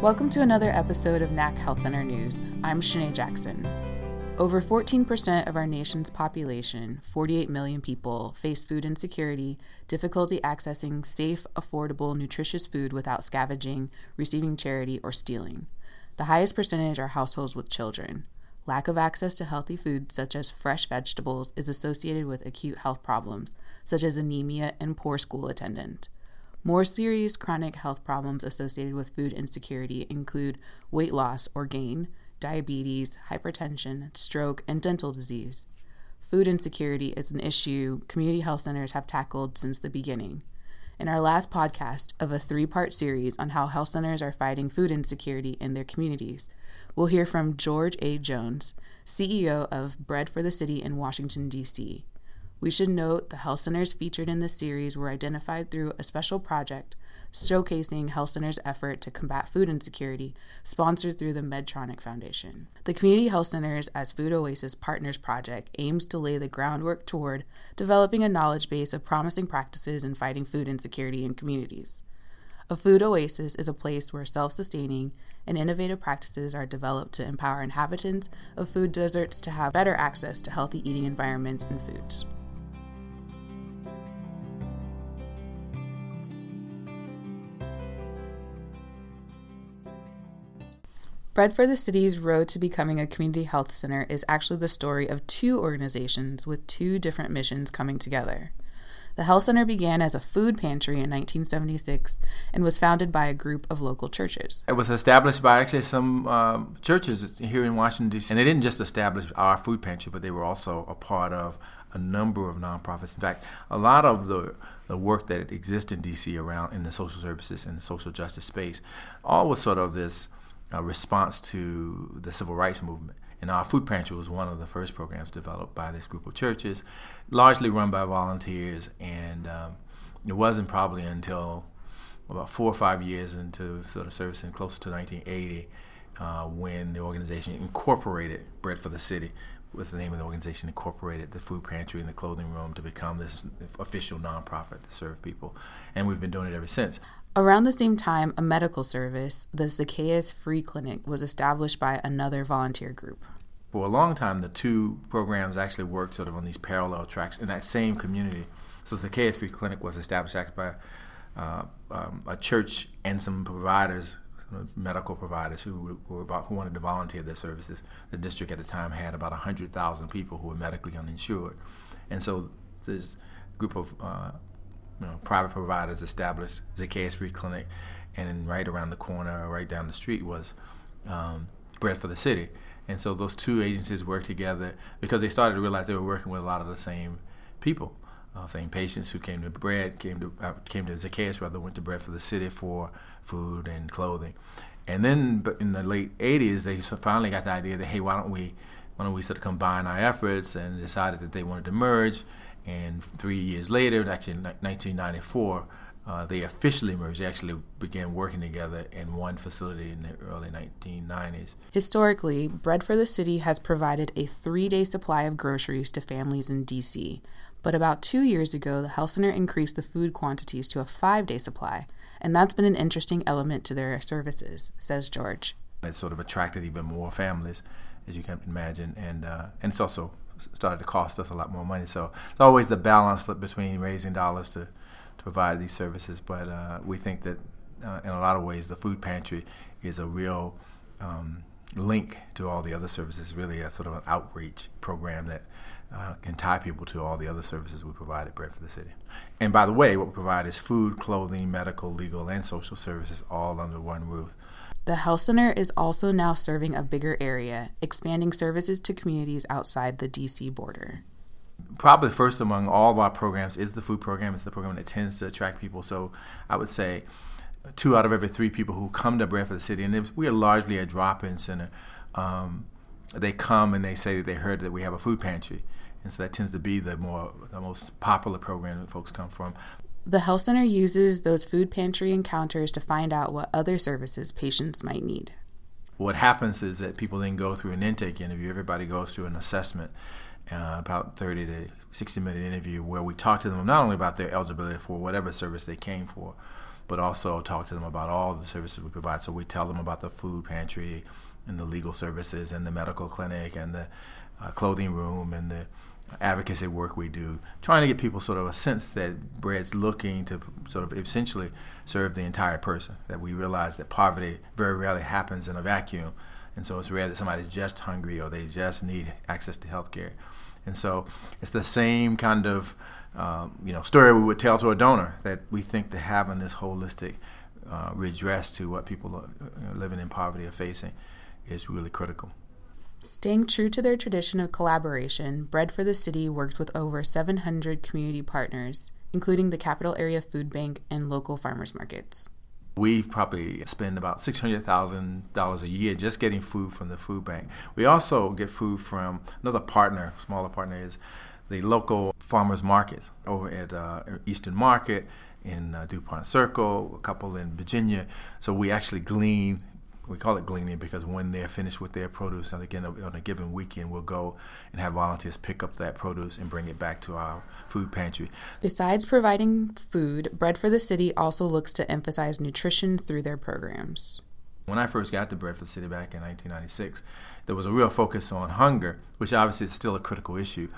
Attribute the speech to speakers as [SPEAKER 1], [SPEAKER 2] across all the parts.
[SPEAKER 1] Welcome to another episode of NAC Health Center News. I'm Shanae Jackson. Over 14% of our nation's population, 48 million people, face food insecurity, difficulty accessing safe, affordable, nutritious food without scavenging, receiving charity, or stealing. The highest percentage are households with children. Lack of access to healthy foods, such as fresh vegetables, is associated with acute health problems, such as anemia and poor school attendance. More serious chronic health problems associated with food insecurity include weight loss or gain, diabetes, hypertension, stroke, and dental disease. Food insecurity is an issue community health centers have tackled since the beginning. In our last podcast of a three part series on how health centers are fighting food insecurity in their communities, we'll hear from George A. Jones, CEO of Bread for the City in Washington, D.C. We should note the health centers featured in this series were identified through a special project showcasing health centers' effort to combat food insecurity, sponsored through the Medtronic Foundation. The Community Health Centers as Food Oasis Partners project aims to lay the groundwork toward developing a knowledge base of promising practices in fighting food insecurity in communities. A food oasis is a place where self sustaining and innovative practices are developed to empower inhabitants of food deserts to have better access to healthy eating environments and foods. Bread for the City's road to becoming a community health center is actually the story of two organizations with two different missions coming together. The health center began as a food pantry in 1976 and was founded by a group of local churches.
[SPEAKER 2] It was established by actually some um, churches here in Washington, D.C. And they didn't just establish our food pantry, but they were also a part of a number of nonprofits. In fact, a lot of the, the work that exists in D.C. around in the social services and the social justice space all was sort of this response to the civil rights movement. And our food pantry was one of the first programs developed by this group of churches, largely run by volunteers. And um, it wasn't probably until about four or five years into sort of servicing closer to 1980 uh, when the organization incorporated Bread for the City, was the name of the organization, incorporated the food pantry and the clothing room to become this official nonprofit to serve people. And we've been doing it ever since.
[SPEAKER 1] Around the same time, a medical service, the Zacchaeus Free Clinic, was established by another volunteer group.
[SPEAKER 2] For a long time, the two programs actually worked sort of on these parallel tracks in that same community. So, Zacchaeus Free Clinic was established by uh, um, a church and some providers, some medical providers who, were, who wanted to volunteer their services. The district at the time had about 100,000 people who were medically uninsured. And so, this group of uh, you know, private providers established Zacchaeus Free Clinic, and then right around the corner, right down the street, was um, Bread for the City. And so those two agencies worked together because they started to realize they were working with a lot of the same people, uh, same patients who came to Bread, came to uh, came to Zacchaeus rather, went to Bread for the City for food and clothing. And then in the late 80s, they finally got the idea that hey, why don't we why don't we sort of combine our efforts and decided that they wanted to merge and three years later, actually in 1994, uh, they officially merged. They actually began working together in one facility in the early 1990s.
[SPEAKER 1] Historically, Bread for the City has provided a three day supply of groceries to families in D.C. But about two years ago, the health center increased the food quantities to a five day supply, and that's been an interesting element to their services, says George.
[SPEAKER 2] It sort of attracted even more families, as you can imagine, and uh, and it's also started to cost us a lot more money. So it's always the balance between raising dollars to, to provide these services. But uh, we think that uh, in a lot of ways, the food pantry is a real um, link to all the other services, really a sort of an outreach program that uh, can tie people to all the other services we provide at Bread for the City. And by the way, what we provide is food, clothing, medical, legal, and social services all under one roof.
[SPEAKER 1] The health center is also now serving a bigger area, expanding services to communities outside the DC border.
[SPEAKER 2] Probably first among all of our programs is the food program. It's the program that tends to attract people. So I would say two out of every three people who come to Bread for the City, and we are largely a drop-in center. Um, they come and they say that they heard that we have a food pantry, and so that tends to be the more the most popular program that folks come from.
[SPEAKER 1] The health center uses those food pantry encounters to find out what other services patients might need.
[SPEAKER 2] What happens is that people then go through an intake interview. Everybody goes through an assessment, uh, about 30 to 60 minute interview, where we talk to them not only about their eligibility for whatever service they came for, but also talk to them about all the services we provide. So we tell them about the food pantry and the legal services and the medical clinic and the uh, clothing room and the advocacy work we do, trying to get people sort of a sense that Bread's looking to sort of essentially serve the entire person. That we realize that poverty very rarely happens in a vacuum, and so it's rare that somebody's just hungry or they just need access to health care. And so it's the same kind of um, you know story we would tell to a donor that we think that having this holistic uh, redress to what people are, you know, living in poverty are facing is really critical.
[SPEAKER 1] Staying true to their tradition of collaboration, Bread for the City works with over 700 community partners, including the Capital Area Food Bank and local farmers markets.
[SPEAKER 2] We probably spend about $600,000 a year just getting food from the food bank. We also get food from another partner, smaller partner is the local farmers markets over at uh, Eastern Market in uh, DuPont Circle, a couple in Virginia. So we actually glean we call it gleaning because when they're finished with their produce, and again on a given weekend, we'll go and have volunteers pick up that produce and bring it back to our food pantry.
[SPEAKER 1] Besides providing food, Bread for the City also looks to emphasize nutrition through their programs.
[SPEAKER 2] When I first got to Bread for the City back in 1996, there was a real focus on hunger, which obviously is still a critical issue.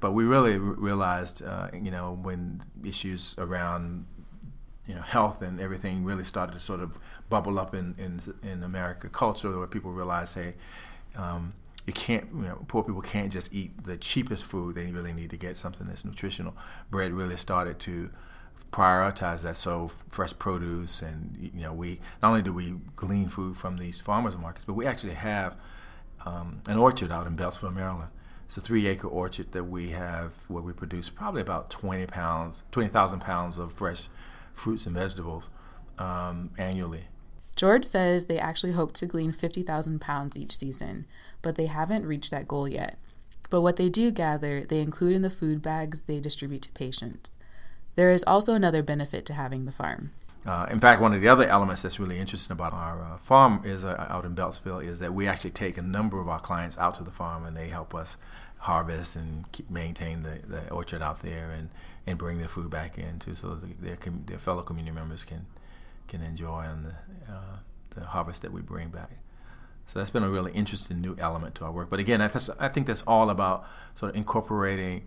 [SPEAKER 2] But we really realized, uh, you know, when issues around you know health and everything really started to sort of bubble up in in, in America culture where people realize, hey, um, you can't, you know, poor people can't just eat the cheapest food. They really need to get something that's nutritional. Bread really started to prioritize that. So fresh produce, and you know, we not only do we glean food from these farmers markets, but we actually have um, an orchard out in Beltsville, Maryland. It's a three-acre orchard that we have where we produce probably about 20 pounds, 20,000 pounds of fresh fruits and vegetables um, annually.
[SPEAKER 1] George says they actually hope to glean 50,000 pounds each season, but they haven't reached that goal yet. But what they do gather, they include in the food bags they distribute to patients. There is also another benefit to having the farm.
[SPEAKER 2] Uh, in fact, one of the other elements that's really interesting about our uh, farm is uh, out in Beltsville is that we actually take a number of our clients out to the farm and they help us harvest and keep, maintain the, the orchard out there and, and bring their food back in too, so their their fellow community members can can enjoy on the uh, the harvest that we bring back. So that's been a really interesting new element to our work. But again, I, I think that's all about sort of incorporating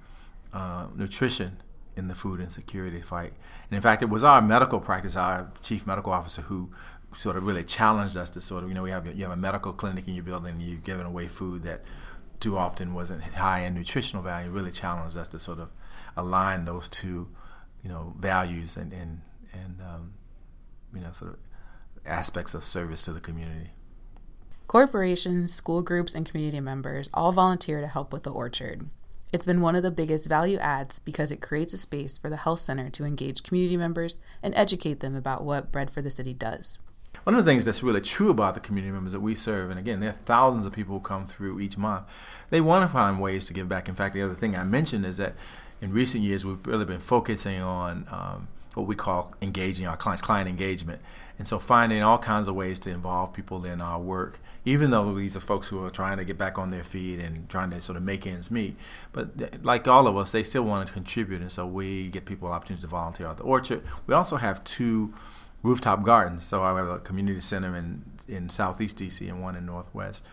[SPEAKER 2] uh, nutrition in the food insecurity fight. And in fact, it was our medical practice, our chief medical officer, who sort of really challenged us to sort of, you know, we have you have a medical clinic in your building, and you're giving away food that too often wasn't high in nutritional value. Really challenged us to sort of align those two, you know, values and and and um, you know sort of aspects of service to the community.
[SPEAKER 1] Corporations, school groups, and community members all volunteer to help with the orchard. It's been one of the biggest value adds because it creates a space for the health center to engage community members and educate them about what Bread for the City does.
[SPEAKER 2] One of the things that's really true about the community members that we serve, and again, there are thousands of people who come through each month, they want to find ways to give back. In fact, the other thing I mentioned is that in recent years, we've really been focusing on um, what we call engaging our clients, client engagement. And so finding all kinds of ways to involve people in our work, even though these are folks who are trying to get back on their feet and trying to sort of make ends meet. But eh, like all of us, they still want to contribute. And so we get people opportunities to volunteer at the orchard. We also have two rooftop gardens. So I have a community center in, in southeast DC and one in northwest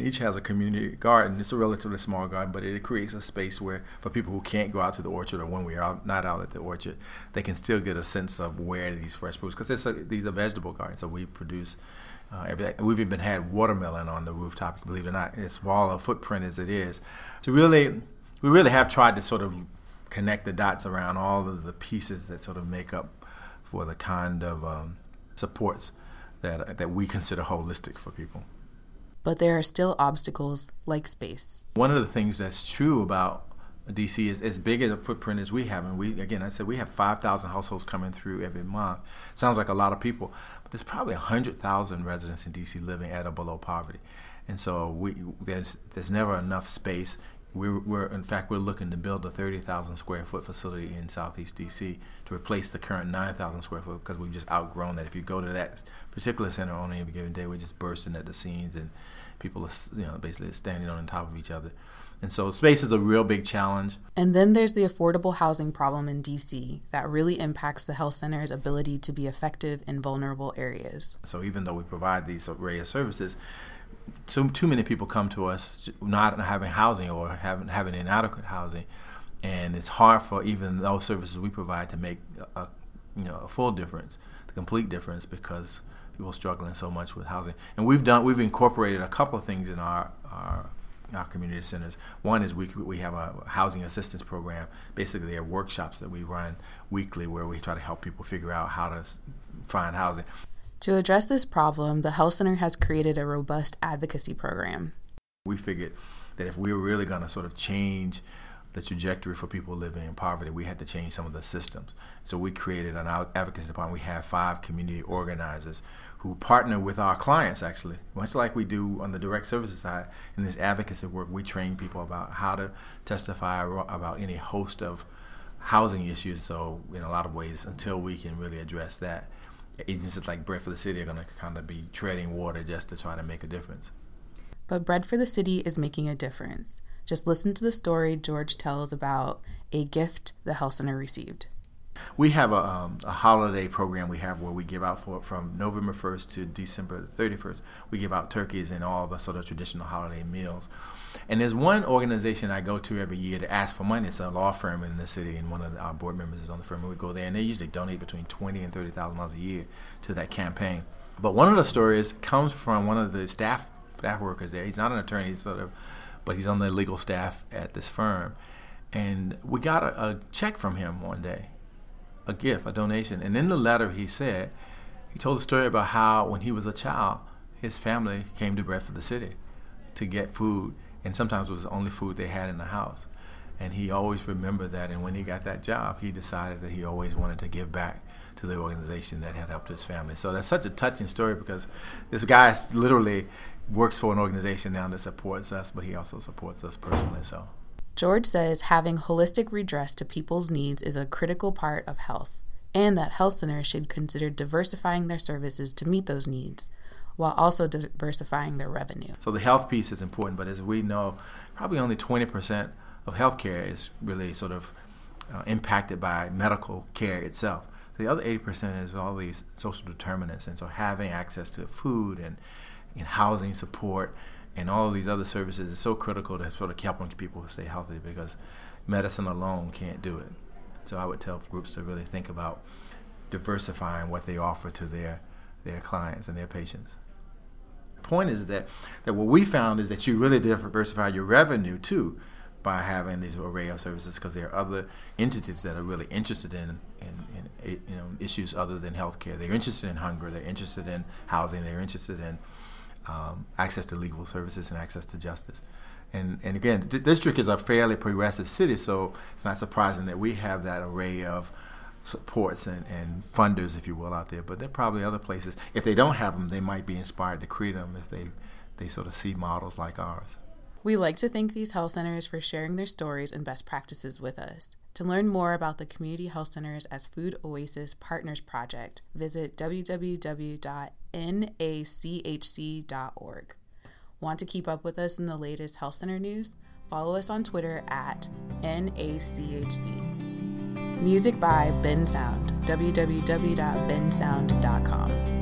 [SPEAKER 2] each has a community garden. It's a relatively small garden, but it creates a space where for people who can't go out to the orchard or when we're out, not out at the orchard, they can still get a sense of where these fresh fruits because it's these are vegetable gardens. So we produce uh, everything. We've even had watermelon on the rooftop. Believe it or not, as small a footprint as it is. So really, we really have tried to sort of connect the dots around all of the pieces that sort of make up for the kind of um, supports that that we consider holistic for people
[SPEAKER 1] but there are still obstacles like space.
[SPEAKER 2] One of the things that's true about DC is as big as a footprint as we have, and we again, I said we have 5,000 households coming through every month. Sounds like a lot of people, but there's probably 100,000 residents in DC living at or below poverty, and so we there's there's never enough space. We're, we're in fact we're looking to build a 30,000 square foot facility in Southeast DC to replace the current 9,000 square foot because we've just outgrown that. If you go to that particular center on any given day, we're just bursting at the seams and people are you know basically standing on top of each other. And so space is a real big challenge.
[SPEAKER 1] And then there's the affordable housing problem in DC that really impacts the health center's ability to be effective in vulnerable areas.
[SPEAKER 2] So even though we provide these array of services, too, too many people come to us not having housing or having, having inadequate housing. And it's hard for even those services we provide to make a, you know, a full difference, the complete difference, because people are struggling so much with housing. And we've done, we've incorporated a couple of things in our, our our community centers. One is we we have a housing assistance program. Basically, they're workshops that we run weekly where we try to help people figure out how to find housing.
[SPEAKER 1] To address this problem, the health center has created a robust advocacy program.
[SPEAKER 2] We figured that if we were really going to sort of change the trajectory for people living in poverty, we had to change some of the systems. So we created an advocacy department. We have five community organizers who partner with our clients, actually, much like we do on the direct services side. In this advocacy work, we train people about how to testify about any host of housing issues. So, in a lot of ways, until we can really address that, agencies like Bread for the City are going to kind of be treading water just to try to make a difference.
[SPEAKER 1] But Bread for the City is making a difference. Just listen to the story George tells about a gift the health center received.
[SPEAKER 2] We have a, um, a holiday program we have where we give out for from November 1st to December 31st. We give out turkeys and all the sort of traditional holiday meals. And there's one organization I go to every year to ask for money. It's a law firm in the city, and one of our board members is on the firm. And we go there, and they usually donate between twenty and thirty thousand dollars a year to that campaign. But one of the stories comes from one of the staff staff workers there. He's not an attorney, he's sort of but he's on the legal staff at this firm. And we got a, a check from him one day, a gift, a donation. And in the letter, he said, he told a story about how when he was a child, his family came to Bread for the City to get food, and sometimes it was the only food they had in the house. And he always remembered that. And when he got that job, he decided that he always wanted to give back to the organization that had helped his family. So that's such a touching story because this guy literally works for an organization now that supports us, but he also supports us personally. So
[SPEAKER 1] George says having holistic redress to people's needs is a critical part of health, and that health centers should consider diversifying their services to meet those needs while also diversifying their revenue.
[SPEAKER 2] So the health piece is important, but as we know, probably only 20% of healthcare is really sort of uh, impacted by medical care itself. The other 80% is all these social determinants, and so having access to food and and housing support and all of these other services is so critical to sort of helping people stay healthy because medicine alone can't do it. So I would tell groups to really think about diversifying what they offer to their their clients and their patients. The point is that that what we found is that you really diversify your revenue too by having these array of services because there are other entities that are really interested in, in, in, you know issues other than healthcare. They're interested in hunger. They're interested in housing. They're interested in um, access to legal services and access to justice. And, and again, the district is a fairly progressive city, so it's not surprising that we have that array of supports and, and funders, if you will, out there. But there are probably other places. If they don't have them, they might be inspired to create them if they, they sort of see models like ours.
[SPEAKER 1] We like to thank these health centers for sharing their stories and best practices with us. To learn more about the Community Health Centers as Food Oasis Partners Project, visit www.nachc.org. Want to keep up with us in the latest health center news? Follow us on Twitter at NACHC. Music by Bensound, www.bensound.com.